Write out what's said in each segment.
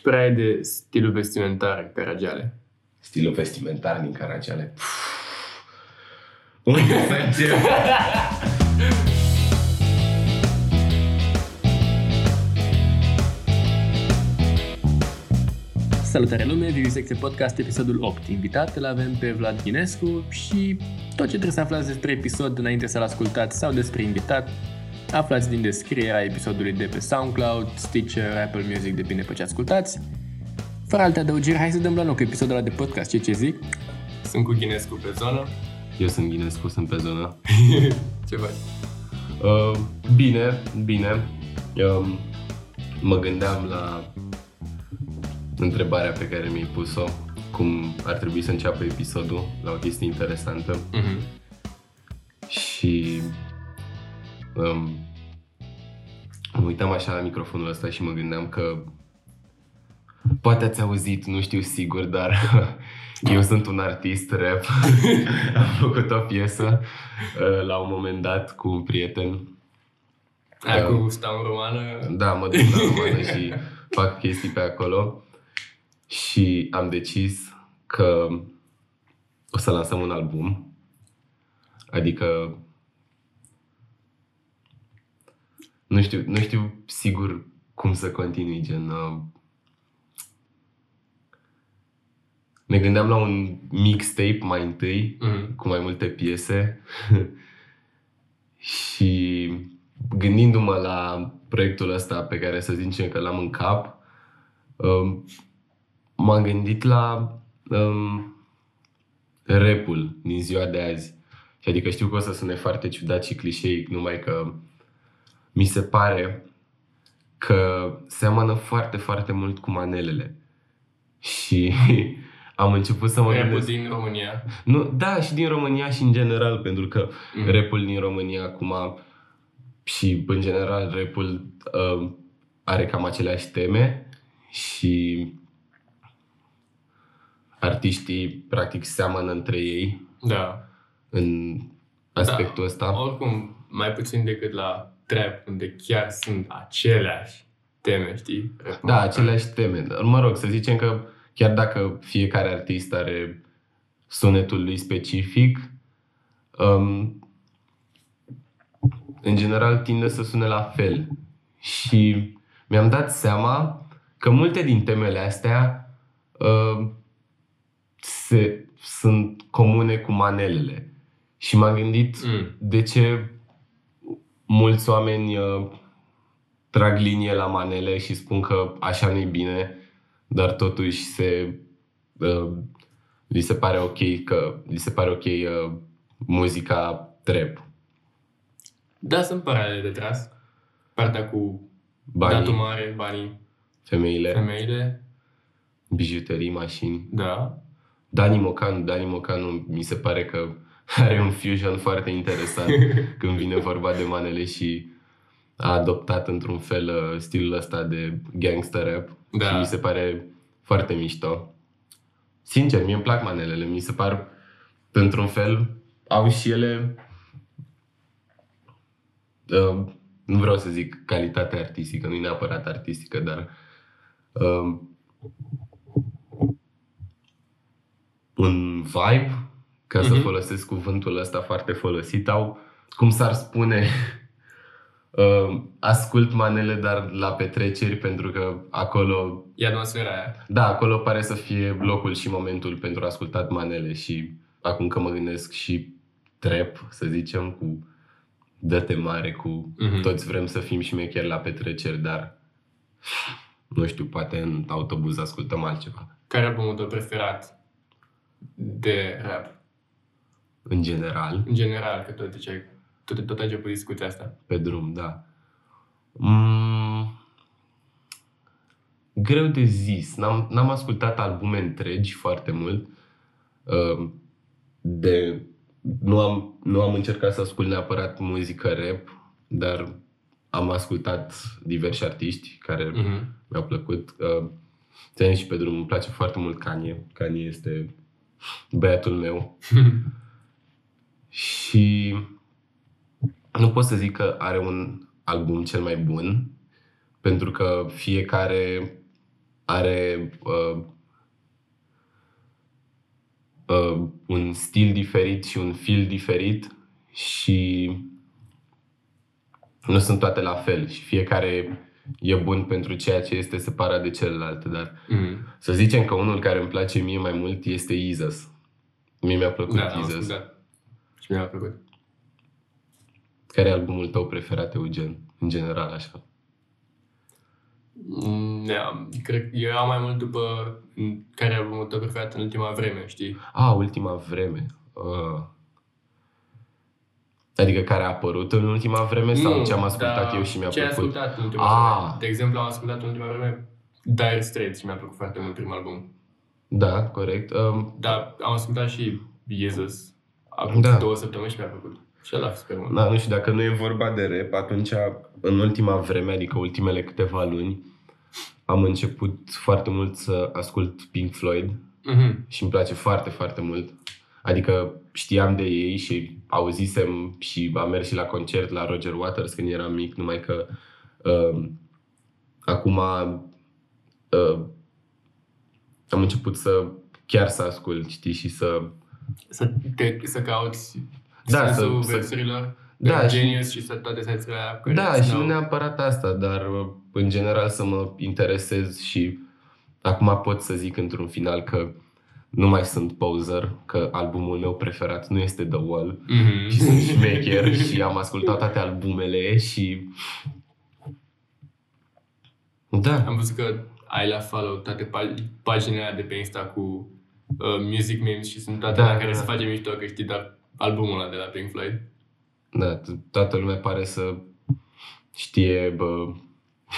Ce prea ai de stilul vestimentar în Caragiale? Stilul vestimentar din Caragiale. Unde să încep? Salutare lume, Vivisecție Podcast, episodul 8. Invitat îl avem pe Vlad Ghinescu și tot ce trebuie să aflați despre episod înainte să-l ascultați sau despre invitat, aflați din descrierea episodului de pe SoundCloud, Stitcher, Apple Music, depinde pe ce ascultați. Fără alte adăugiri, hai să dăm la loc episodul ăla de podcast, ce ce zic? Sunt cu Ghinescu pe zonă. Eu sunt Ghinescu, sunt pe zonă. Ce faci? Uh, bine, bine. Um, mă gândeam la întrebarea pe care mi-ai pus-o, cum ar trebui să înceapă episodul, la o chestie interesantă. Mm-hmm. Și um, mă uitam așa la microfonul ăsta și mă gândeam că poate ați auzit, nu știu sigur, dar eu sunt un artist rap. Am făcut o piesă uh, la un moment dat cu un prieten. Aia Da. cu stau în romană. Da, mă duc la romană și fac chestii pe acolo. Și am decis că o să lansăm un album. Adică nu știu, nu știu sigur cum să continui, gen uh, ne gândeam la un mixtape mai întâi Mm. cu mai multe piese și gândindu-mă la proiectul ăsta pe care să zicem că l-am în cap, um, m-am gândit la um, rapul din ziua de azi. Și adică știu că o să sune foarte ciudat și clișeic, numai că mi se pare că seamănă foarte, foarte mult cu manelele. Și am început să mă Rapul gândesc... din România. Nu, da, și din România și în general, pentru că Mm. mm. rapul din România acum și în general rapul uh, are cam aceleași teme și artiștii practic seamănă între ei Da. în aspectul ăsta. Oricum, mai puțin decât la trap, unde chiar sunt aceleași teme, știi? Rap Da, mai- aceleași teme. Dar, mă rog, să zicem că chiar dacă fiecare artist are sunetul lui specific, um, în general tinde să sune la fel. Și mi-am dat seama că multe din temele astea uh, se, sunt comune cu manelele. Și m-am gândit Mm. de ce mulți oameni uh, trag linie la manele și spun că așa nu-i bine, dar totuși se, uh, li se pare ok că li se pare ok uh, muzica trap. Da, sunt paralele de tras. Partea cu Banii, datul mare, banii, femeile, femeile. bijuterii, mașini. Da. Dani Mocanu, Dani Mocanu mi se pare că are un fusion foarte interesant când vine vorba de manele și a adoptat într-un fel uh, stilul ăsta de gangster rap Da. și mi se pare foarte mișto. Sincer, mie îmi plac manelele, mi se par într-un fel au și ele uh, nu vreau să zic calitate artistică, nu e neapărat artistică, dar uh, un vibe, ca să Mhm. folosesc cuvântul ăsta foarte folosit, au, cum s-ar spune, uh, ascult manele, dar la petreceri, pentru că acolo, E atmosfera aia. da, acolo pare să fie locul și momentul pentru ascultat manele și acum că mă gândesc și trap, să zicem, cu dă-te mare, cu Mhm. toți vrem să fim și chiar la petreceri, dar nu știu, poate în autobuz ascultăm altceva. Care e albumul tău preferat de rap? În general, În general, că tot ziceai, tot, tot a început discuția asta. Pe drum, da. Mm, greu de zis. N-am, n-am ascultat albume întregi foarte mult. Uh, De, nu, am, nu am încercat să ascult neapărat muzică rap, dar am ascultat diversi artiști care Mhm. mi-au plăcut. Uh, ți și pe drum, îmi place foarte mult Kanye. Kanye este băiatul meu. Și nu pot să zic că are un album cel mai bun, pentru că fiecare are uh, uh, un stil diferit și un feel diferit și nu sunt toate la fel și fiecare e bun pentru ceea ce este separat de celălalt, dar Mm. să zicem că unul care îmi place mie mai mult este Isus. Mie mi-a plăcut Da, am Isus. Ascultat. Și mi-a plăcut. Care e albumul tău preferat, Eugen? În general, așa. Mm, Da, cred că era mai mult după mm, care e albumul tău preferat în ultima vreme, știi? A, ultima vreme. Uh. Adică care a apărut în ultima vreme sau ce am ascultat dar eu și mi-a ce ai plăcut? ascultat în ultima Ah. vreme. De exemplu, am ascultat în ultima vreme Dire Straits și mi-a plăcut foarte mult primul album. Da, corect. Um, Dar am ascultat și Jesus acum Da. două săptămâni și mi-a plăcut. Și ăla super mult. da, nu știu, dacă nu e vorba de rap, atunci în ultima vreme, adică ultimele câteva luni, am început foarte mult să ascult Pink Floyd Mhm. și îmi place foarte, foarte mult. Adică știam de ei și auzisem și am mers și la concert la Roger Waters când eram mic, numai că uh, acum uh, am început să chiar să ascult, știi, și să... Să, te, să cauți Da, sensul să- să- versurilor Da, de și- Genius și, să toate sensurile alea care Da, îți și dau- nu neapărat asta, dar uh, în general să mă interesez și acum pot să zic într-un final că nu mai sunt poser, că albumul meu preferat nu este The Wall, Mhm. și sunt șmecher și am ascultat toate albumele și... Da, Am văzut că ai la follow toate pag- paginile alea de pe Insta cu uh, music memes și sunt toate Da, da, care da. se face mișto că știi doar albumul ăla de la Pink Floyd. da, to- toată lumea pare să știe, bă...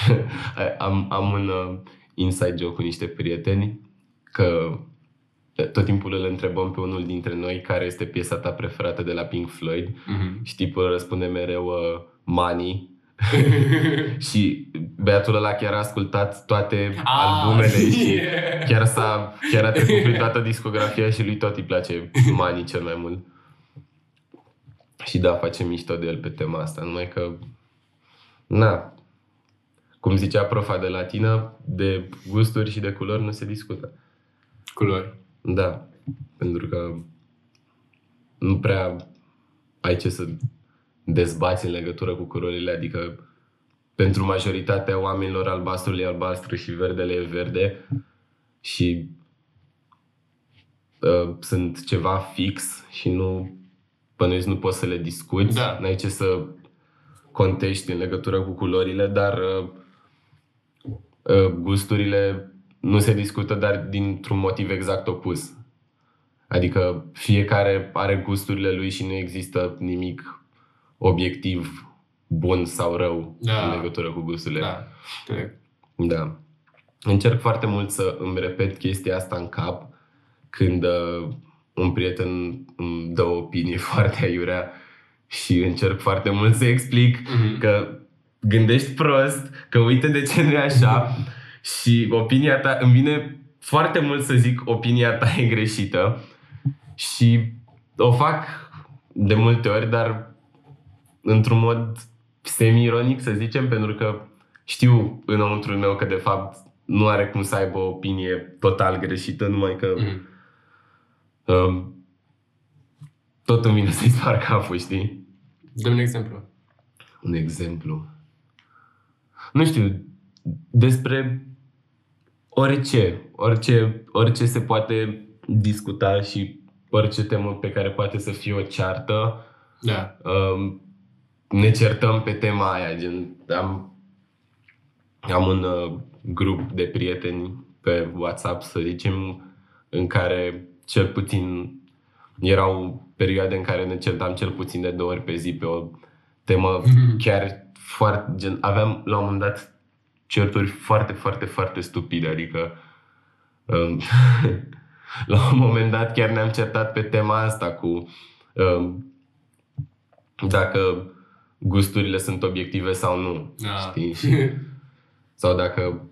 am, am un uh, inside joke cu niște prieteni că tot timpul îl întrebăm pe unul dintre noi care este piesa ta preferată de la Pink Floyd Mhm. și tipul răspunde mereu uh, Money și băiatul ăla chiar a ascultat toate Ah, albumele și yeah. chiar, s-a, chiar a trecut prin toată discografia și lui tot îi place Money cel mai mult. Și da, facem mișto de el pe tema asta, numai că, na, cum zicea profa de latină, de gusturi și de culori nu se discută. Culori. Da, pentru că nu prea ai ce să dezbați în legătură cu culorile, adică pentru majoritatea oamenilor albastrul e albastru și verdele e verde și uh, sunt ceva fix și nu bănuiesc nu poți să le discuți, Da. n-ai ce să contești în legătură cu culorile, dar uh, uh, gusturile nu se discută, dar dintr-un motiv exact opus. Adică fiecare are gusturile lui și nu există nimic obiectiv bun sau rău Da. în legătură cu gusturile. Da. Te- Da. Încerc foarte mult să îmi repet chestia asta în cap când uh, un prieten îmi dă o opinie foarte aiurea și încerc foarte mult să explic Mhm. că gândești prost, că uite de ce nu e așa și opinia ta, îmi vine foarte mult să zic opinia ta e greșită și o fac de multe ori, dar într-un mod semi-ironic să zicem, pentru că știu înăuntru meu că de fapt nu are cum să aibă o opinie total greșită, numai că Mhm. um, tot îmi vine să-i spar capul, știi? Dă un exemplu. Un exemplu. Nu știu, despre orice, orice, orice se poate discuta și orice temă pe care poate să fie o ceartă, Da. um, ne certăm pe tema aia. Gen, am, am un uh, grup de prieteni pe WhatsApp, să zicem, în care cel puțin erau perioade în care ne certam cel puțin de două ori pe zi pe o temă chiar foarte, gen, aveam la un moment dat certuri foarte, foarte, foarte stupide, adică um, la un moment dat chiar ne-am certat pe tema asta cu um, dacă gusturile sunt obiective sau nu, Da. știi? Și, sau dacă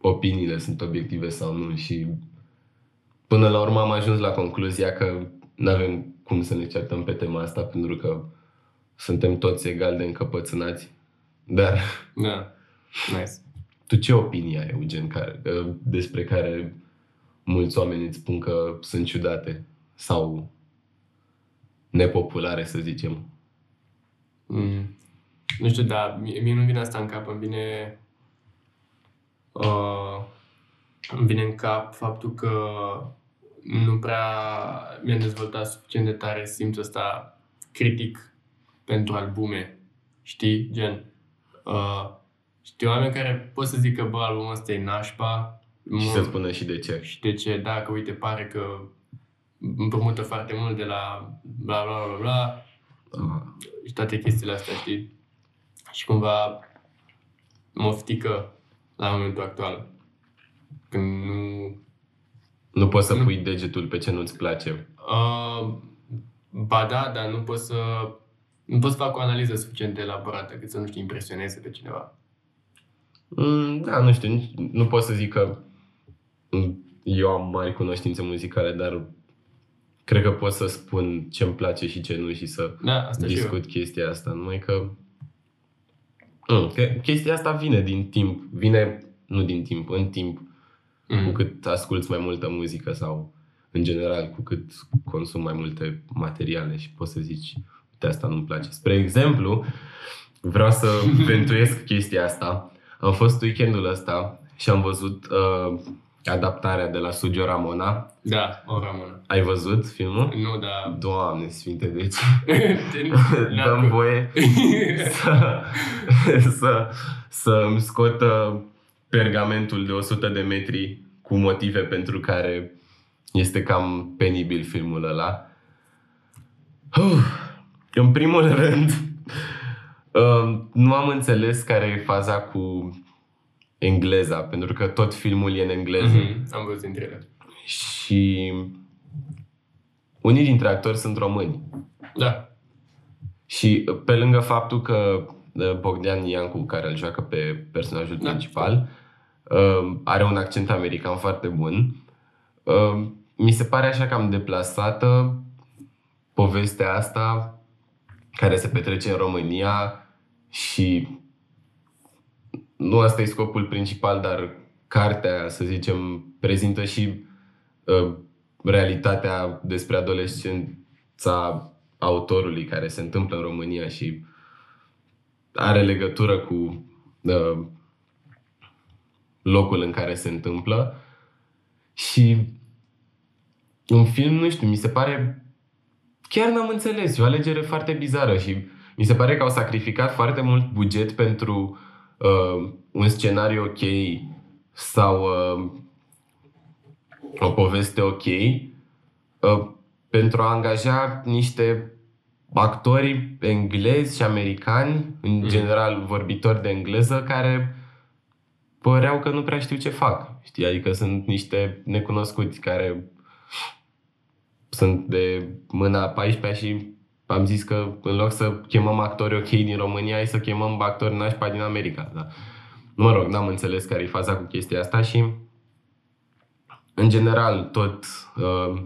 opiniile sunt obiective sau nu și până la urmă am ajuns la concluzia că nu avem cum să ne certăm pe tema asta pentru că suntem toți egal de încăpățânați. Dar Da. Nice. tu ce opinie ai, Eugen, care, uh, despre care mulți oameni îți spun că sunt ciudate sau nepopulare, să zicem? Mm. Nu știu, dar mie, mie nu vine asta în cap, îmi vine uh, îmi vine în cap faptul că nu prea mi-am dezvoltat suficient de tare simțul ăsta critic pentru albume. Știi? Gen, uh, știu oameni care pot să zică, bă, albumul ăsta e nașpa. Și să spună și de ce. Și de ce, da, că uite, pare că împrumută foarte mult de la bla bla bla bla. Ah. Și toate chestiile astea, știi? Și cumva mă oftică la momentul actual. Când nu... Nu poți să Nu. pui degetul pe ce nu-ți place. Uh, ba da, dar nu pot să... Nu pot să fac o analiză suficient de elaborată cât să nu știu, impresioneze pe cineva. Mm, da, nu știu, nici- nu pot să zic că mm, eu am mari cunoștințe muzicale, dar cred că pot să spun ce-mi place și ce nu și să Da, asta și eu. discut chestia asta. Numai că, mm, că chestia asta vine din timp, vine, nu din timp, în timp, cu Mm. cât asculți mai multă muzică sau în general cu cât consumi mai multe materiale și poți să zici uite asta nu-mi place. Spre exemplu, vreau să ventuiesc chestia asta. Am fost weekendul ăsta și am văzut uh, adaptarea de la Sugio Ramona. Da, o rămână. Ai văzut filmul? Nu, dar... Doamne sfinte, deci N-am dăm cum. voie să, să, să îmi scot uh, pergamentul de 100 de metri cu motive pentru care este cam penibil filmul ăla. Uf, în primul rând, uh, nu am înțeles care e faza cu engleza, pentru că tot filmul e în engleză. Mhm, Am văzut dintre ele. Și unii dintre actori sunt români. Da. Și uh, pe lângă faptul că uh, Bogdan Iancu, care îl joacă pe personajul Da. principal, uh, are un accent american foarte bun, uh, mi se pare așa cam deplasată povestea asta care se petrece în România și nu asta e scopul principal, dar cartea, să zicem, prezintă și uh, realitatea despre adolescența autorului care se întâmplă în România și are legătură cu uh, locul în care se întâmplă. Și un film, nu știu, mi se pare chiar n-am înțeles, e o alegere foarte bizară și mi se pare că au sacrificat foarte mult buget pentru uh, un scenariu ok sau uh, o poveste ok uh, pentru a angaja niște actori englezi și americani, în Mm. general vorbitori de engleză, care păreau că nu prea știu ce fac. Știi? Adică sunt niște necunoscuți care sunt de mâna 14 și am zis că în loc să chemăm actori ok din România, hai să chemăm actori nașpa din America. Da. Mă rog, n-am înțeles care e faza cu chestia asta și în general tot, uh,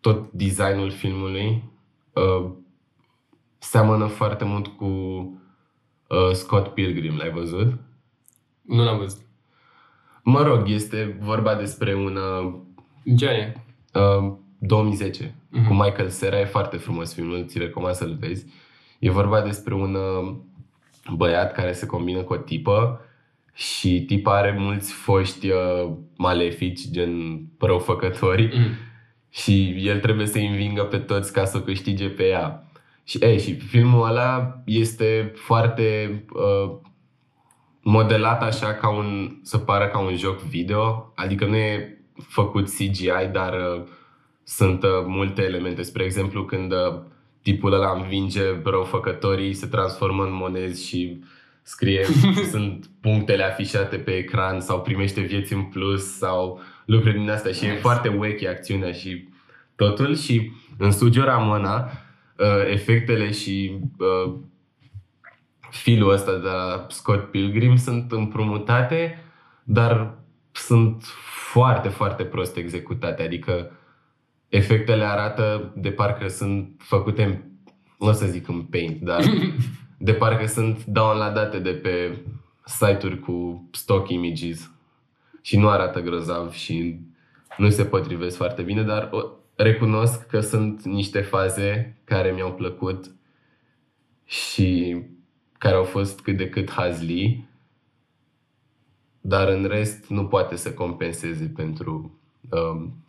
tot designul filmului uh, seamănă foarte mult cu uh, Scott Pilgrim, l-ai văzut? Nu l-am văzut. Mă rog, este vorba despre un uh, În ce an e? uh, 2010 Mhm. cu Michael Cera, e foarte frumos filmul, ți recomand să-l vezi. E vorba despre un uh, băiat care se combină cu o tipă și tipa are mulți foști uh, malefici, gen răufăcători Mm. și el trebuie să-i învingă pe toți ca să o câștige pe ea. Și, e, și filmul ăla este foarte uh, modelat așa ca un, să pară ca un joc video, adică nu e făcut CGI, dar uh, sunt uh, multe elemente. Spre exemplu, când uh, tipul ăla învinge răufăcătorii, se transformă în monezi și scrie, sunt punctele afișate pe ecran sau primește vieți în plus sau lucruri din astea și e Nice. foarte wacky acțiunea și totul și în Studio Ramona uh, efectele și uh, filul ăsta de la Scott Pilgrim sunt împrumutate, dar sunt foarte, foarte prost executate. Adică efectele arată de parcă sunt făcute în, nu o să zic în paint, dar de parcă sunt downloadate de pe site-uri cu stock images și nu arată grozav și nu se potrivesc foarte bine, dar o, recunosc că sunt niște faze care mi-au plăcut și care au fost cât de cât hazli, dar în rest nu poate să compenseze pentru um,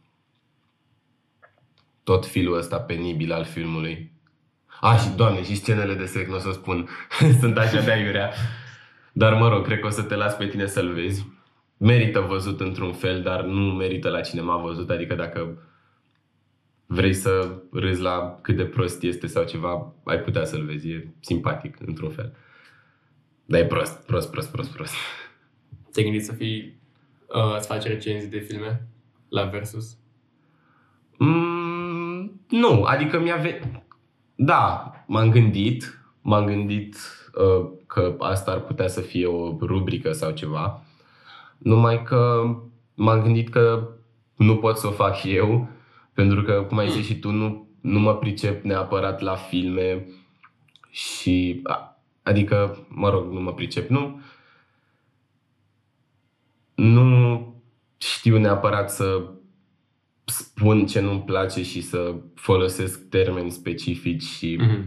tot filul ăsta penibil al filmului. A, și, doamne, și scenele de sex, nu o să spun, sunt așa de aiurea. Dar mă rog, cred că o să te las pe tine să-l vezi. Merită văzut într-un fel, dar nu merită la cinema văzut, adică dacă vrei să râzi la cât de prost este sau ceva, ai putea să-l vezi, e simpatic într-un fel. Dar e prost, prost, prost, prost, prost. Te-ai gândit să fii, uh, să faci recenzii de filme la Versus? Mm, nu, adică mi-a venit... Da, m-am gândit, m-am gândit uh, că asta ar putea să fie o rubrică sau ceva, numai că m-am gândit că nu pot să o fac eu, pentru că, cum ai zis și tu, nu, nu mă pricep neapărat la filme și, adică, mă rog, nu mă pricep, nu, nu știu neapărat să spun ce nu-mi place și să folosesc termeni specifici și mm-hmm.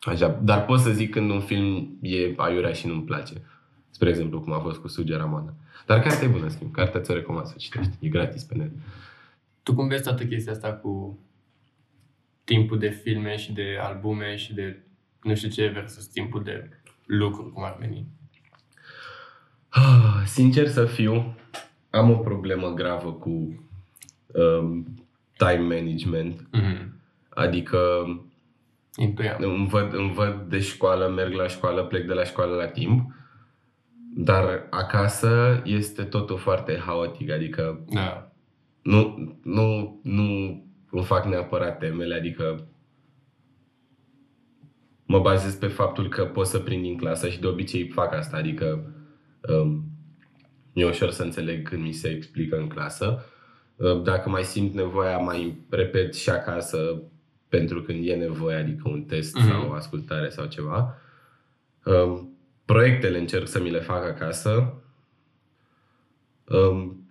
așa. Dar pot să zic când un film e aiurea și nu-mi place. Spre exemplu, cum a fost cu Suge Ramona. Dar cartea e bună, schimb. Cartea ți-o recomand să citești. E gratis pe net. Tu cum vezi toată chestia asta cu timpul de filme și de albume și de nu știu ce versus timpul de lucruri, cum ar veni? Ah, sincer să fiu, am o problemă gravă cu um, time management. Mm-hmm. Adică Intuiam. îmi văd, îmi văd de școală, merg la școală, plec de la școală la timp. Dar acasă este totul foarte haotic, adică da. nu, nu, nu îmi fac neapărat temele, adică mă bazez pe faptul că pot să prind din clasă și de obicei fac asta, adică um, e ușor să înțeleg când mi se explică în clasă. Uh, dacă mai simt nevoia, mai repet și acasă pentru când e nevoie, adică un test mm-hmm. sau o ascultare sau ceva. Um, proiectele încerc să mi le fac acasă. Um,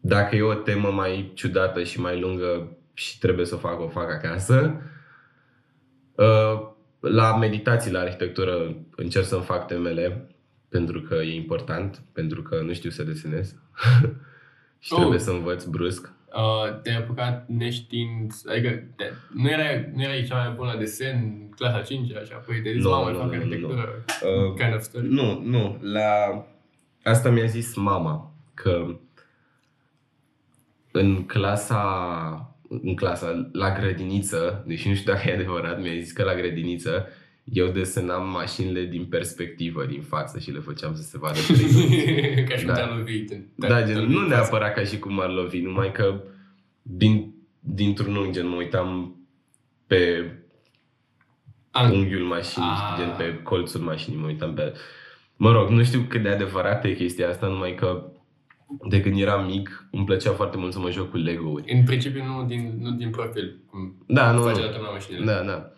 dacă e o temă mai ciudată și mai lungă și trebuie să o fac, o fac acasă. Uh, la meditații, la arhitectură, încerc să-mi fac temele pentru că e important, pentru că nu știu să desenez și oh. trebuie să învăț brusc. Uh, te-ai apucat neștiind, adică te, nu, erai, nu erai cea mai bună la desen clasa 5 și apoi te zis, no, mamă, no, fac no, arhitectură, no. Uh, kind of story. Nu, nu, la... Asta mi-a zis mama, că în clasa, în clasa, la grădiniță, deși nu știu dacă e adevărat, mi-a zis că la grădiniță eu desenam mașinile din perspectivă, din față și le făceam să se vadă Ca și cum da. te-a lovit. Da, gen, nu neapărat ca și cum m-ar lovi, numai că din, dintr-un unghi, gen, mă uitam pe Ang- unghiul mașinii, ah. gen pe colțul mașinii, mă uitam pe... Mă rog, nu știu cât de adevărată e chestia asta, numai că de când eram mic, îmi plăcea foarte mult să mă joc cu Lego-uri. În principiu nu din, nu din profil, cum da, nu, face nu. Da, da.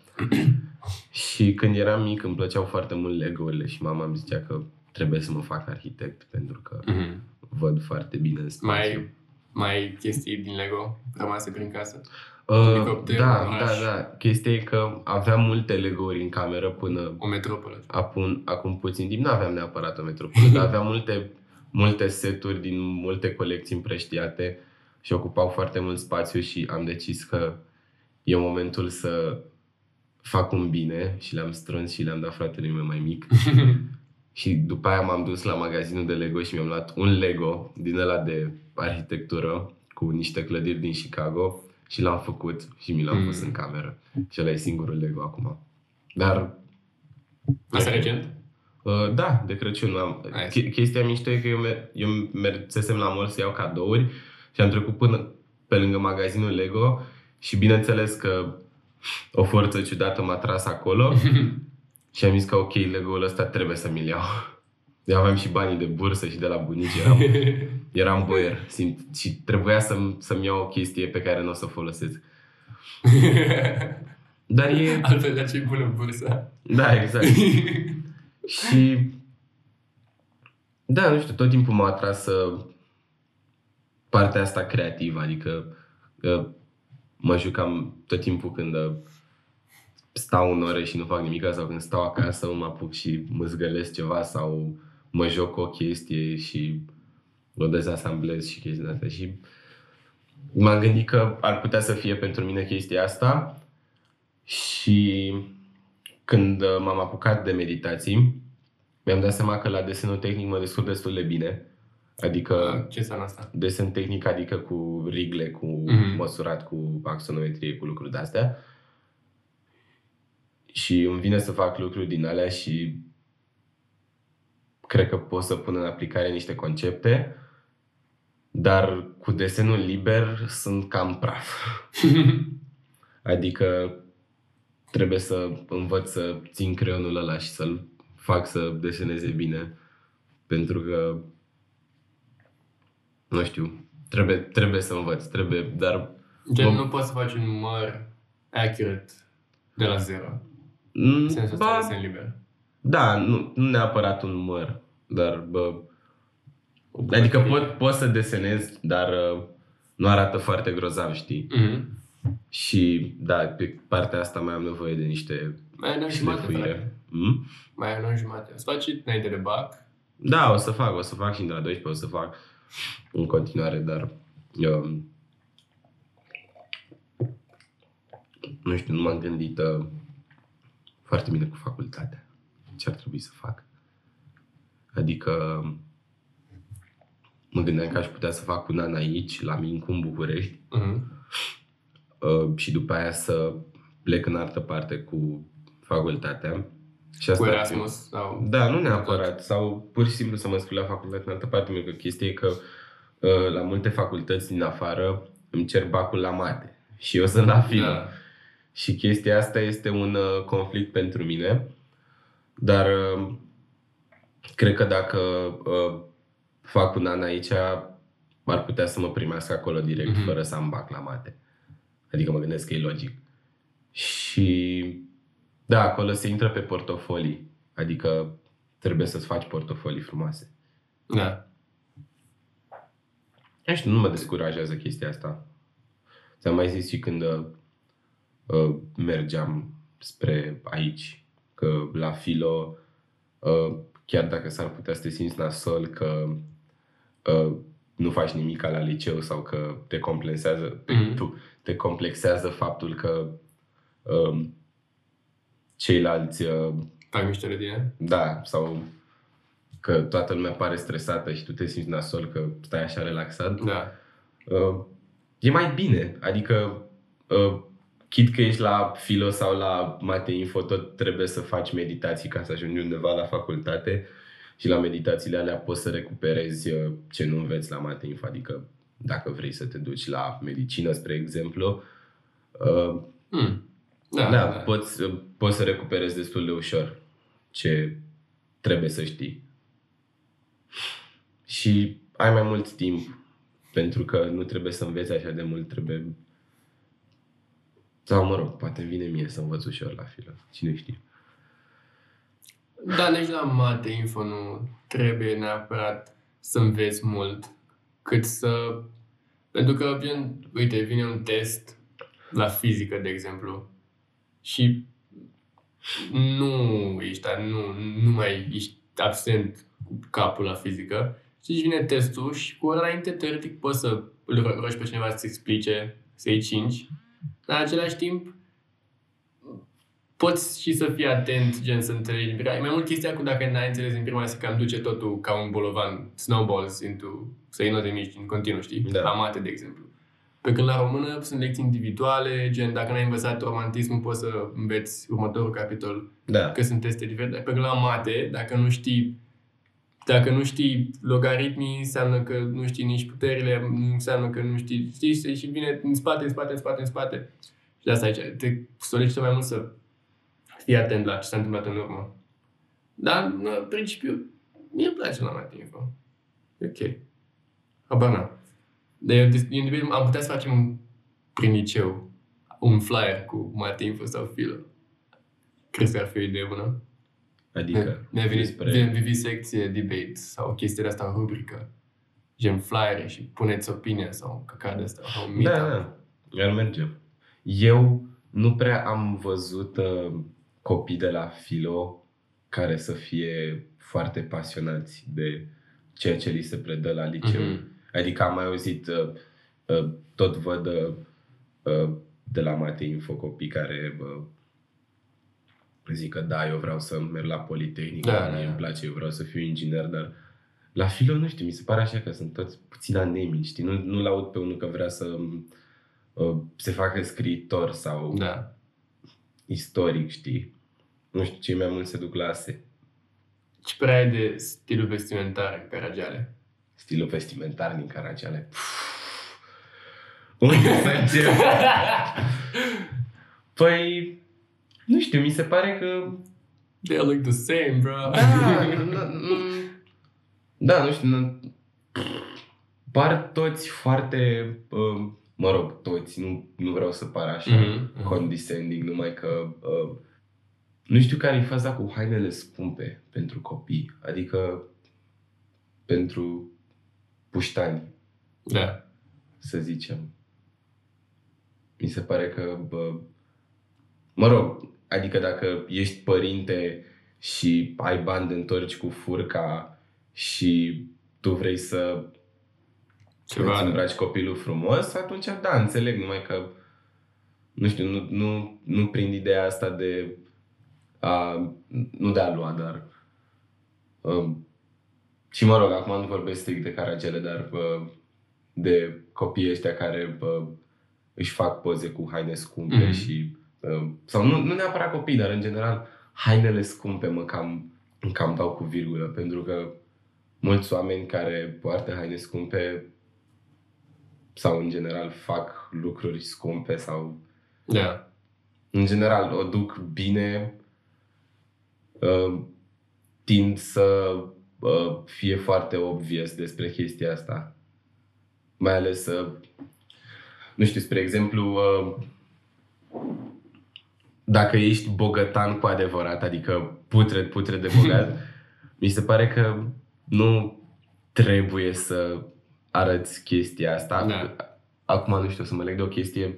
Și când eram mic îmi plăceau foarte mult Lego-urile și mama îmi zicea că trebuie să mă fac arhitect pentru că mm-hmm. văd foarte bine în spațiu. Mai, mai chestii din Lego rămase prin casă? Uh, da, da, da. Chestia e că aveam multe Lego-uri în cameră până... O metropolă. Acum, acum puțin timp nu aveam neapărat o metropolă, dar aveam multe, multe seturi din multe colecții împrăștiate și ocupau foarte mult spațiu și am decis că e momentul să fac un bine și le-am strâns și le-am dat fratelui meu mai mic. și după aia m-am dus la magazinul de Lego și mi-am luat un Lego din ăla de arhitectură cu niște clădiri din Chicago și l-am făcut și mi l-am mm. pus în cameră. Și ăla e singurul Lego acum. Dar... Asta recent? Uh, da, de Crăciun. Am, ch- chestia mișto e că eu, mer- eu mergsesem la mall să iau cadouri și am trecut până pe lângă magazinul Lego și bineînțeles că o forță ciudată m-a tras acolo și am zis că ok, Lego-ul ăsta trebuie să mi-l iau. Eu aveam și banii de bursă și de la bunici, eram, eram boier simt, și trebuia să-mi, să-mi iau o chestie pe care nu o să o folosesc. Dar e... Altfel de ce bună bursa. Da, exact. și Da, nu știu, tot timpul m-a atras uh, partea asta creativă, adică uh, mă jucam tot timpul când uh, stau în ore și nu fac nimic sau când stau acasă mă apuc și mă zgălesc ceva sau mă joc cu o chestie și o dezasamblez și chestia asta și m-am gândit că ar putea să fie pentru mine chestia asta și când uh, m-am apucat de meditații, mi-am dat seama că la desenul tehnic mă descurc destul de bine. Adică Ce înseamnă asta? desen tehnic, adică cu rigle, cu Mhm. măsurat, cu axonometrie, cu lucruri de-astea. Și îmi vine să fac lucruri din alea și cred că pot să pun în aplicare niște concepte, dar cu desenul liber sunt cam praf. Adică trebuie să învăț să țin creionul ăla și să-l fac să deseneze bine. Pentru că, nu știu, trebuie, trebuie să învăț, trebuie, dar Gen, Bă- nu poți să faci un măr accurate de la zero. Mm, În sensul ăsta ba, de desen liber. Da, nu, nu neapărat un măr, dar bă, adică pot, pot să desenez, dar uh, nu arată foarte grozav, știi? Mhm. Și da, pe partea asta mai am nevoie de niște Mai ai un an jumate, frate. șlefuire. Mm? Mai ai un an jumate. O să faci și înainte de bac. Da, o să fac, o să fac și de la 12, o să fac în continuare, dar um, nu știu, nu m-am gândit uh, foarte bine cu facultatea. Ce ar trebui să fac? Adică mă gândeam că aș putea să fac un an aici, la Mincu, în București, Mhm. uh, și după aia să plec în altă parte cu facultatea. Și Cu ar fi- Erasmus sau... Da, nu neapărat. Sau pur și simplu să mă înscriu la facultate în altă parte. Pentru că chestia e că uh, la multe facultăți din afară îmi cer bacul la mate. Și eu sunt la film. Da. Și chestia asta este un uh, conflict pentru mine. Dar uh, cred că dacă uh, fac un an aici, ar putea să mă primească acolo direct, Mhm. fără să am bac la mate. Adică mă gândesc că e logic. Și da, acolo se intră pe portofolii. Adică trebuie să-ți faci portofolii frumoase. Da. Nu știu, nu mă descurajează chestia asta. Ți-am mai zis și când uh, uh, mergeam spre aici, că la filo, uh, chiar dacă s-ar putea să te simți nasol, că uh, nu faci nimic la liceu sau că te complexează, te, Mhm. tu, te complexează faptul că uh, ceilalți uh, Fac mișto de tine. da, sau că toată lumea pare stresată și tu te simți nasol că stai așa relaxat, Da. uh, e mai bine. Adică, uh, chit că ești la filo sau la mate info, tot trebuie să faci meditații ca să ajungi undeva la facultate și la meditațiile alea poți să recuperezi uh, ce nu înveți la mate info. Adică, dacă vrei să te duci la medicină, spre exemplu, uh, Hmm. Da, da, da. Poți, poți să recuperezi destul de ușor ce trebuie să știi. Și ai mai mult timp, pentru că nu trebuie să înveți așa de mult, trebuie... Sau, mă rog, poate vine mie să învăț ușor la filă, cine știe. Da, nici la mate info nu trebuie neapărat să înveți mult, cât să... Pentru că, gen, uite, vine un test la fizică, de exemplu, și nu ești, nu, nu mai ești absent cu capul la fizică și își vine testul și cu ora înainte, teoretic, poți să îl ro- rogi pe cineva să-ți explice, să iei 5, dar în același timp poți și să fii atent, gen să înțelegi din prima. E mai mult chestia cu dacă n-ai înțeles din prima, se cam duce totul ca un bolovan, snowballs into, să iei note mici în continuu, știi? Da. La mate, de exemplu. Pe când la română sunt lecții individuale, gen dacă n-ai învățat romantismul poți să înveți următorul capitol, Da, că sunt teste diferite. Pe când la mate, dacă nu știi dacă nu știi logaritmii, înseamnă că nu știi nici puterile, înseamnă că nu știi, știi, și vine în spate, în spate, în spate, în spate. Și de asta aici te solicită mai mult să fii atent la ce s-a întâmplat în urmă. Dar, în principiu, mie îmi place la mate info. E ok. Habar n-am. Dar eu, eu, eu, am putea să facem un, prin liceu un flyer cu mate info sau filă. Crezi că ar fi o idee bună? Adică Mi-a venit despre- despre... vivisecție, debate sau chestia asta în rubrică. Gen flyere și puneți opinia sau un căcat de asta. Sau un Da, meetup. da, ar merge. Eu nu prea am văzut uh, copii de la filo care să fie foarte pasionați de ceea ce li se predă la liceu. Mhm. Adică am mai auzit, uh, uh, tot văd uh, uh, de la Matei Info copii care uh, zic că da, eu vreau să merg la Politehnică, Da, da, da, mie da. îmi place, eu vreau să fiu inginer, dar la filo, nu știu, mi se pare așa că sunt toți puțin anemici, știi? Nu, nu-l aud pe unul că vrea să uh, se facă scriitor sau Da. istoric, știi? Nu știu, cei mai mulți se duc la ASE. Ce prea ai de stilul vestimentar în Caragiale? Stilul vestimentar din Caragiale. Unde să încep? Păi, nu știu, mi se pare că... They look the same, bro. Da, nu, nu, da, nu știu, nu, par toți foarte... uh, Mă rog, toți, nu, nu vreau să par așa Mhm, mhm. condescending, numai că uh, nu știu care e faza cu hainele scumpe pentru copii, adică pentru puștani, Da. să zicem. Mi se pare că, bă, mă rog, adică dacă ești părinte și ai bani de întorci cu furca și tu vrei să Ceva. îți îmbraci copilul frumos, atunci da, înțeleg, numai că nu știu, nu, nu, nu prind ideea asta de a, nu de a lua, dar um, și mă rog, acum nu vorbesc strict de caragele, dar uh, de copiii ăștia care uh, își fac poze cu haine scumpe Mhm. și uh, sau nu, nu neapărat copii, dar în general hainele scumpe mă cam, cam dau cu virgulă, pentru că mulți oameni care poartă haine scumpe sau în general fac lucruri scumpe sau Da. în general o duc bine uh, tind să uh, fie foarte obvious despre chestia asta. Mai ales uh, nu știu, spre exemplu uh, dacă ești bogătan cu adevărat, adică putred, putred de bogat, mi se pare că nu trebuie să arăți chestia asta. Da. Acum nu știu, să mă leg de o chestie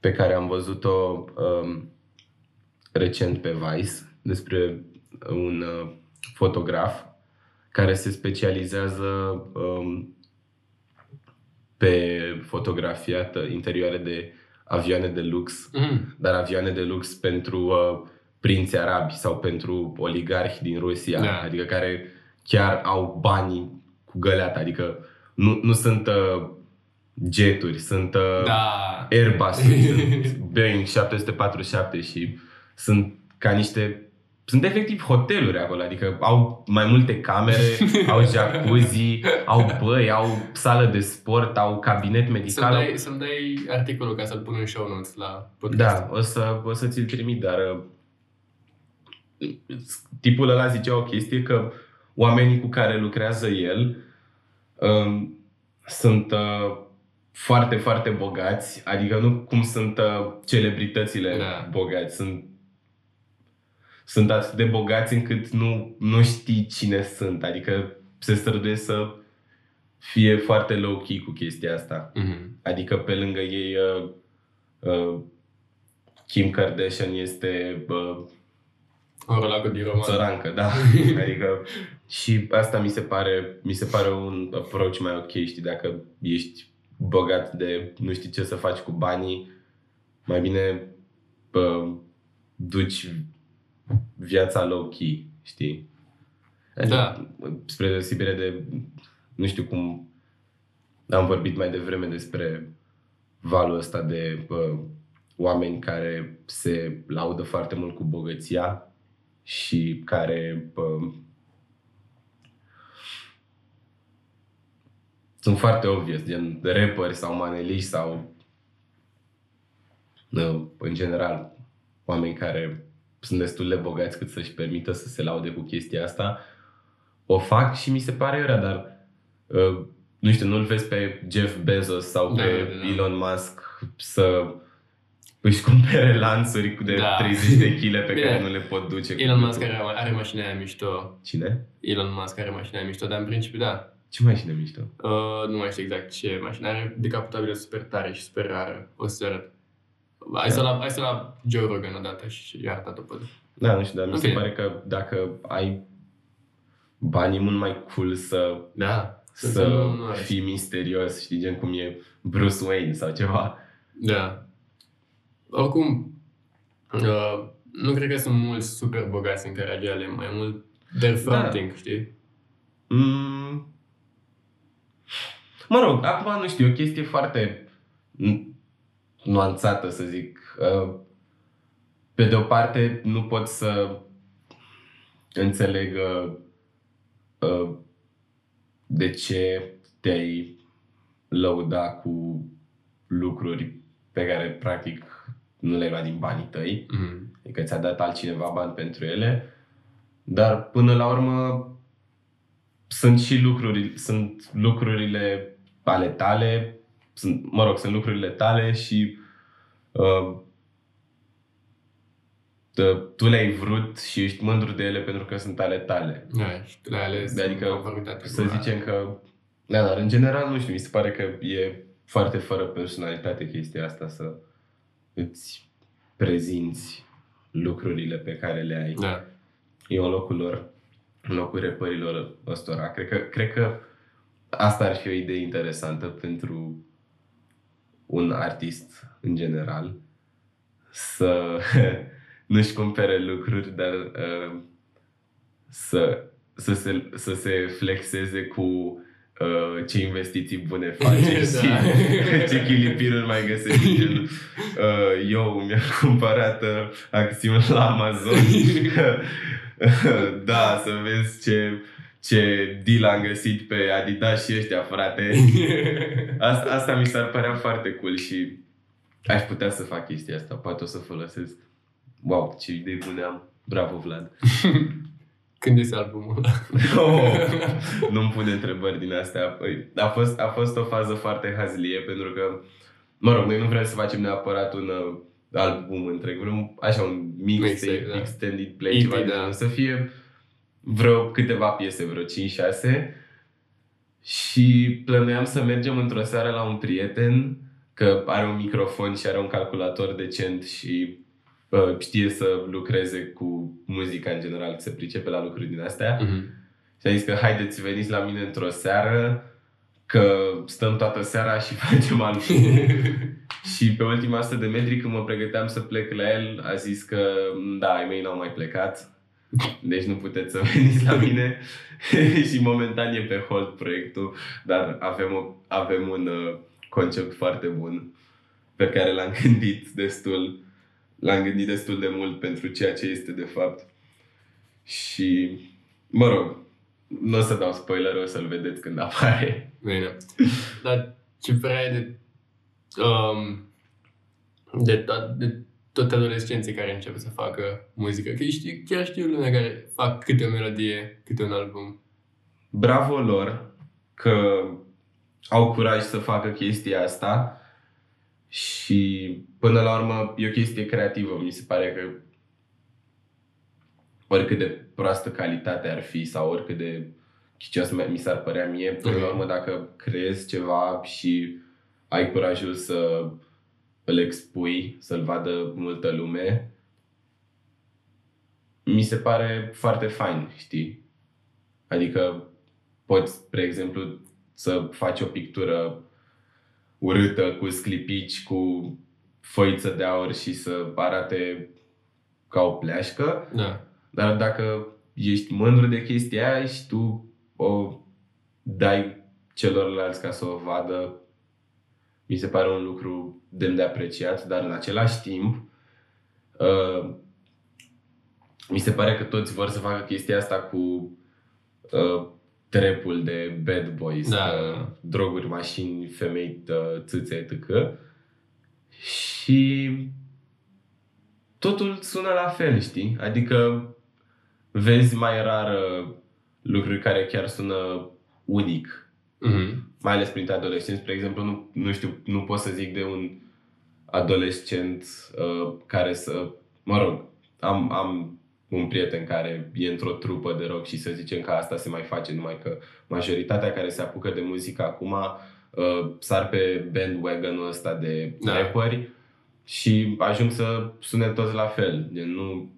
pe care am văzut-o um, recent pe Vice despre un uh, fotograf care se specializează um, pe fotografiat interioare de avioane de lux, Mhm. dar avioane de lux pentru uh, prinți arabi sau pentru oligarhi din Rusia, Da. adică care chiar au banii cu găleata, adică nu, nu sunt uh, jeturi, sunt uh, Da. Airbus, sunt Boeing 747 și sunt ca niște sunt efectiv hoteluri acolo, adică au mai multe camere, au jacuzzi, au băi, au sală de sport, au cabinet Să-mi medical. dai, să-mi dai articolul ca să-l pun în show notes la podcast. Da, o să, o să ți-l trimit, dar uh, tipul ăla zicea o chestie că oamenii cu care lucrează el um, sunt uh, foarte, foarte bogați, adică nu cum sunt uh, celebritățile Da. bogați, sunt sunt atât de bogați încât nu, nu știi cine sunt, adică se străduiesc să fie foarte low-key cu chestia asta. Mhm. Adică pe lângă ei uh, uh, Kim Kardashian este uh, O rolagă din roman. țărancă, da. adică și asta mi se pare mi se pare un approach mai ok, știi, dacă ești bogat de nu știi ce să faci cu banii, mai bine uh, duci viața low-key, știi? Da. Spre deosebire de, nu știu cum, am vorbit mai devreme despre valul ăsta de uh, oameni care se laudă foarte mult cu bogăția și care uh, sunt foarte obvious, gen rapperi sau maneliști sau uh, în general oameni care sunt destul de bogați cât să-și permită să se laude cu chestia asta, o fac și mi se pare iurea, dar uh, nu știu, nu-l vezi pe Jeff Bezos sau Da, pe da, da. Elon Musk să își cumpere lansuri de Da. 30 de kg pe Bine. care nu le pot duce. cu Elon Musk gâtul. are, are mașina aia mișto. Cine? Elon Musk are mașina aia mișto, dar în principiu da. Ce mașină mișto? Uh, nu mai știu exact ce mașină are, decapitabilă super tare și super rară. O să arăt. Hai să la, hai să la Joe Rogan odată și i-a arătat-o pe Da, nu știu, dar mi se Ok. pare că dacă ai bani e mult mai cool să, Da. să nu, nu are. fii misterios, știi, gen cum e Bruce Wayne sau ceva. Da. Oricum, uh, nu cred că sunt mulți super bogați în Caragiale, mai mult they're fronting, da. știi? Mm. Mă rog, acum nu știu, e o chestie foarte nu- nuanțată, să zic. Uh, Pe de o parte, nu pot să înțeleg uh, uh, de ce te-ai lăuda cu lucruri pe care, practic, nu le-ai luat din banii tăi. Mm. Adică ți-a dat altcineva bani pentru ele, dar până la urmă sunt și lucruri, sunt lucrurile ale tale, sunt, mă rog, sunt lucrurile tale și uh, t- tu le-ai vrut și ești mândru de ele pentru că sunt ale tale. Da, și tu le-ai ales Adică, în conformitate Să cu- zicem că, da, dar în general, nu știu, mi se pare că e foarte fără personalitate chestia asta să îți prezinți lucrurile pe care le ai Da. e în locul lor, în locul repărilor ăstora. Cred că, cred că asta ar fi o idee interesantă pentru un artist în general să nu-și cumpere lucruri, dar uh, să, să, se, să se flexeze cu uh, ce investiții bune face Da. și ce chilipiruri mai găsești. Gen, uh, eu mi-am cumpărat uh, acțiuni la Amazon. da, să vezi ce, ce deal am găsit pe Adidas și ăștia, frate. Asta, asta mi s-ar părea foarte cool și aș putea să fac chestia asta. Poate o să folosesc. Wow, ce idei bune am. Bravo, Vlad. Când este albumul ăla? Oh, nu-mi pune întrebări din astea. Păi, A fost, a fost o fază foarte hazlie pentru că, mă rog, noi nu vrem să facem neapărat un uh, album întreg, vrem așa un mixtape, Mixtape, da. extended play, EP, ceva de da. genul, să fie vreo câteva piese, vreo 5-6 și plănuiam să mergem într-o seară la un prieten că are un microfon și are un calculator decent și uh, știe să lucreze cu muzica în general, se pricepe la lucruri din astea. Mhm. Și a zis că haideți veniți la mine într-o seară, că stăm toată seara și facem albumul. și pe ultima 100 de metri când mă pregăteam să plec la el, a zis că da, ai mei n-au mai plecat. Deci nu puteți să veniți la mine și momentan e pe hold proiectul, dar avem, o, avem un uh, concept foarte bun pe care l-am gândit destul, l-am gândit destul de mult pentru ceea ce este de fapt. Și, mă rog, nu o să dau spoiler, o să-l vedeți când apare. Bine. Dar ce vrea de, um, de, to- de toți adolescenții care încep să facă muzică. Că știu, chiar știu lumea care fac câte o melodie, câte un album. Bravo lor că au curaj să facă chestia asta și până la urmă e o chestie creativă. Mi se pare că oricât de proastă calitate ar fi sau oricât de chicios mi s-ar părea mie, până la urmă dacă creezi ceva și ai curajul să îl expui, să-l vadă multă lume, mi se pare foarte fain, știi? Adică poți, spre exemplu, să faci o pictură urâtă cu sclipici, cu foiță de aur și să arate ca o pleașcă, Da. dar dacă ești mândru de chestia aia și tu o dai celorlalți ca să o vadă, mi se pare un lucru demn de apreciat, dar în același timp uh, mi se pare că toți vor să facă chestia asta cu uh, trepul de bad boys, Da, uh, da. droguri, mașini, femei, uh, țâțe, etc. Și totul sună la fel, știi? Adică vezi mai rar uh, lucruri care chiar sună unic Mhm. mai ales printre adolescenți, spre exemplu, nu, nu știu, nu pot să zic de un adolescent uh, care să, mă rog, am, am un prieten care e într-o trupă de rock și să zicem că asta se mai face, numai că majoritatea care se apucă de muzică acum uh, sar pe bandwagon-ul ăsta de Da. da. rapperi și ajung să sune toți la fel. Gen, nu,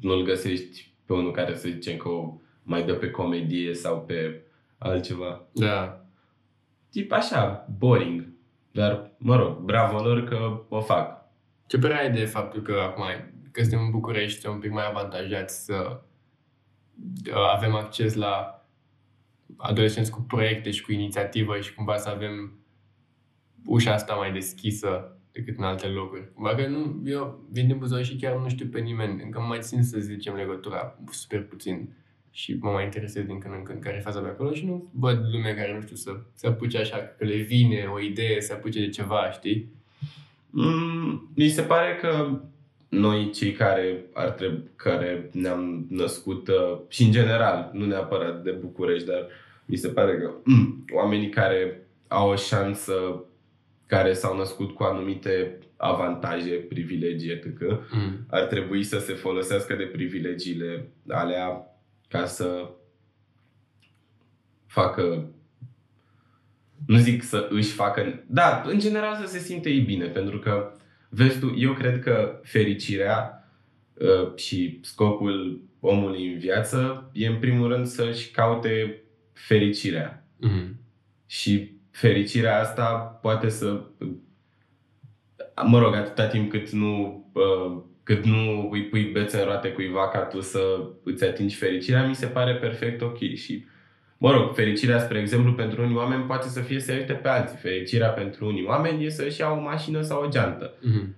nu-l găsești pe unul care să zicem că o mai dă pe comedie sau pe altceva. Da. Tip așa, boring. Dar, mă rog, bravo lor că o fac. Ce părere ai de faptul că acum că suntem în București, suntem un pic mai avantajați să uh, avem acces la adolescenți cu proiecte și cu inițiativă și cumva să avem ușa asta mai deschisă decât în alte locuri. Cumva că nu, eu vin din Buzău și chiar nu știu pe nimeni, încă mai țin să zicem legătura super puțin și mă mai interesez din când în când care e faza pe acolo și nu văd lume care, nu știu, să se apuce așa, că le vine o idee, să se apuce de ceva, știi? Mm, mi se pare că noi cei care ar trebui, care ne-am născut uh, și în general, nu neapărat de București, dar mi se pare că mm, oamenii care au o șansă, care s-au născut cu anumite avantaje, privilegii, etc., Mm. ar trebui să se folosească de privilegiile alea ca să facă nu zic să își facă, da, în general să se simte ei bine, pentru că vezi tu, eu cred că fericirea uh, și scopul omului în viață e în primul rând să-și caute fericirea. Mm. Și fericirea asta poate să... Mă rog, atâta timp cât nu, uh, cât nu îi pui bețe în roate cuiva ca tu să îți atingi fericirea, mi se pare perfect ok. Și, mă rog, fericirea, spre exemplu, pentru unii oameni poate să fie să uite pe alții. Fericirea pentru unii oameni e să-și ia o mașină sau o geantă. Mm.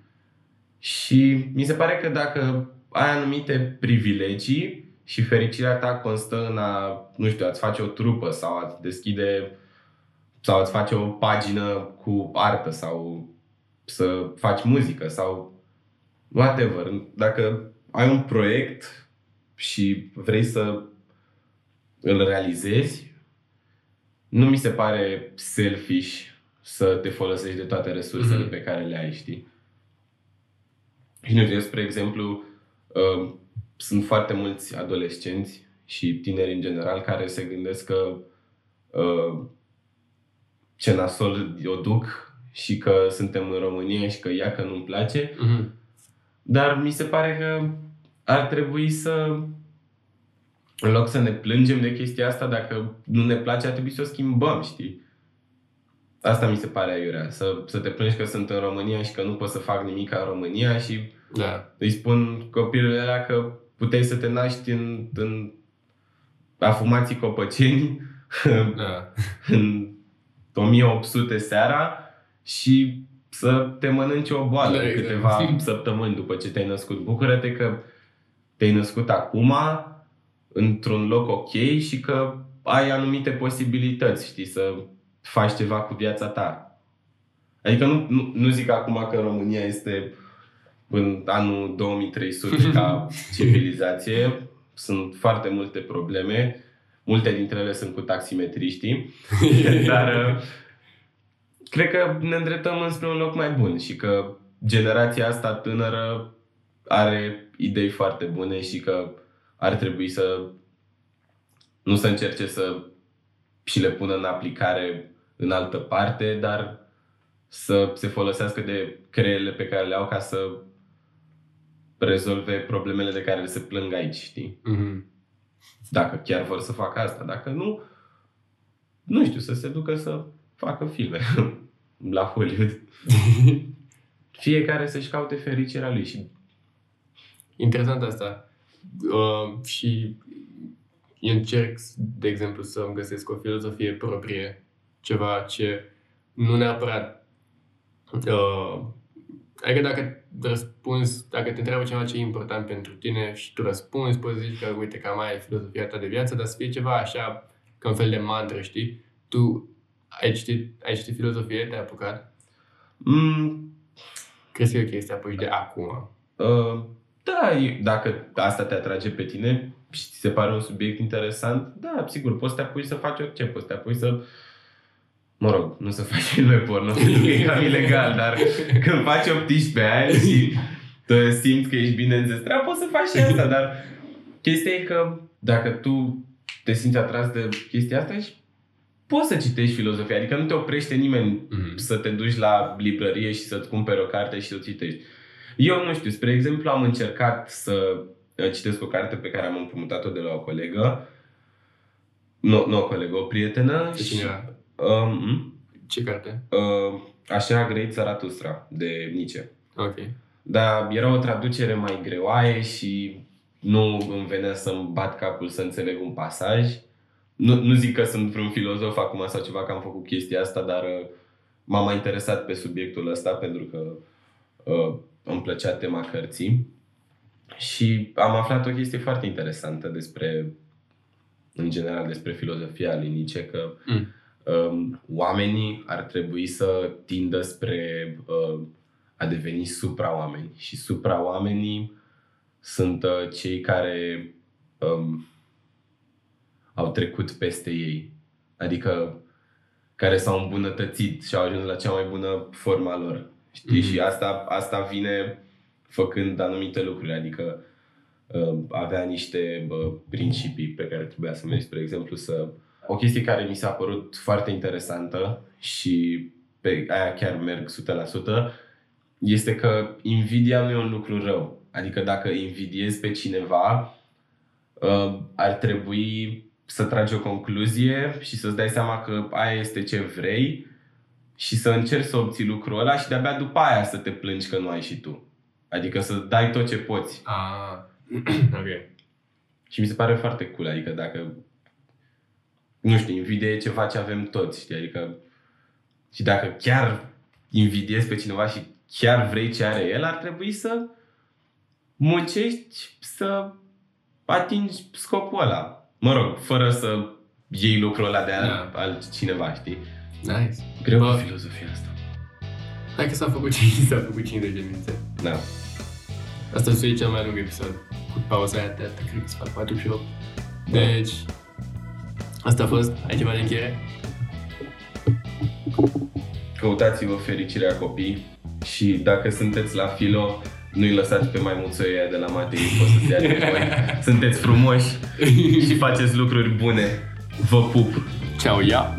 Și mi se pare că dacă ai anumite privilegii și fericirea ta constă în a, nu știu, a-ți face o trupă sau a-ți deschide sau a-ți face o pagină cu artă sau să faci muzică sau whatever. Dacă ai un proiect și vrei să îl realizezi, nu mi se pare selfish să te folosești de toate resursele Mhm. pe care le ai, știi? Și nu știu, eu, spre exemplu, uh, sunt foarte mulți adolescenți și tineri în general care se gândesc că uh, ce nasol o duc și că suntem în România și că ea că nu-mi place, Mm. Dar mi se pare că ar trebui să, în loc să ne plângem de chestia asta, dacă nu ne place, ar trebui să o schimbăm, știi? Asta mi se pare aiurea, să, să te plângi că sunt în România și că nu pot să fac nimic în România și Da. îi spun copilului ăla că puteai să te naști în, în afumații copăceni Da. în 1800 seara și să te mănânci o boală în Exact. câteva săptămâni după ce te-ai născut. Bucură-te că te-ai născut acum într-un loc ok și că ai anumite posibilități, știi, să faci ceva cu viața ta. Adică nu, nu, nu zic acum că România este în anul 2300 ca civilizație. Sunt foarte multe probleme. Multe dintre ele sunt cu taximetriștii. Dar uh, cred că ne îndreptăm înspre un loc mai bun și că generația asta tânără are idei foarte bune și că ar trebui să nu să încerce să și le pună în aplicare în altă parte, dar să se folosească de creierile pe care le au ca să rezolve problemele de care se plâng aici, știi? Mm. Dacă chiar vor să facă asta. Dacă nu, nu știu, să se ducă să facă filme la Hollywood. Fiecare să-și caute fericirea lui și Interesant asta. Uh, și eu încerc, de exemplu, să îmi găsesc o filozofie proprie, ceva ce nu neapărat... Uh, adică dacă răspunzi, dacă te întreabă cineva ce e important pentru tine și tu răspunzi, poți zici că, uite, cam aia e filozofia ta de viață, dar să fie ceva așa, ca un fel de mantră, știi? Tu ai citit, ai citit filozofie, te-ai apucat? mm, Crezi că e o chestie apoi de acum? uh, da, e- dacă asta te atrage pe tine și ți se pare un subiect interesant, da, sigur, poți să te apuci să faci orice, poți să te apuci să Mă rog, nu să faci filme porno, pentru că e cam ilegal, dar când faci 18 ani și tu simți că ești bine înzestrat, poți să faci și asta, dar chestia e că dacă tu te simți atras de chestia asta și poți să citești filozofia, adică nu te oprește nimeni Mhm. să te duci la librărie și să-ți cumperi o carte și să o citești. Eu nu știu, spre exemplu am încercat să uh, citesc o carte pe care am împrumutat-o de la o colegă, nu, nu o colegă, o prietenă. De cine era? Um, Ce carte? uh, așa a grăit Zaratustra de Nietzsche. Ok. Dar era o traducere mai greoaie și nu îmi venea să-mi bat capul să înțeleg un pasaj. Nu, nu zic că sunt vreun filozof acum sau ceva că am făcut chestia asta, dar uh, m-am mai interesat pe subiectul ăsta pentru că uh, îmi plăcea tema cărții. Și am aflat o chestie foarte interesantă despre, în general, despre filozofia lui Nietzsche, că Mm. um, oamenii ar trebui să tindă spre uh, a deveni supra-oameni. Și supra-oamenii sunt uh, cei care um, au trecut peste ei. Adică care s-au îmbunătățit și au ajuns la cea mai bună forma lor. Știi? Mhm. Și asta, asta vine făcând anumite lucruri. Adică uh, avea niște uh, principii pe care trebuia să mergi, spre exemplu, să... O chestie care mi s-a părut foarte interesantă și pe aia chiar merg 100%, este că invidia nu e un lucru rău. Adică dacă invidiezi pe cineva, uh, ar trebui să tragi o concluzie și să-ți dai seama că aia este ce vrei și să încerci să obții lucrul ăla și de-abia după aia să te plângi că nu ai și tu. Adică să dai tot ce poți. Ah. ok. Și mi se pare foarte cool, adică dacă nu știu, invidia e ceva ce avem toți, știi? Adică și dacă chiar invidiezi pe cineva și chiar vrei ce are el, ar trebui să muncești să atingi scopul ăla. Mă rog, fără să iei lucrul ăla de al, Da. altcineva, știi? Nice. Greu Bă. cu filozofia asta. Hai că s-a făcut 5, s-a făcut 50 de minute. Da. Asta să fie cel mai lung episod. Cu pauza aia de atât, cred că se fac 48. Deci, asta a fost. Ai ceva de încheiere? Căutați-vă fericirea copii și dacă sunteți la filo, nu-i lăsați pe maimuțoii aia de la Matei, pot să se ia de voi. Sunteți frumoși și faceți lucruri bune. Vă pup! Ciao, ia!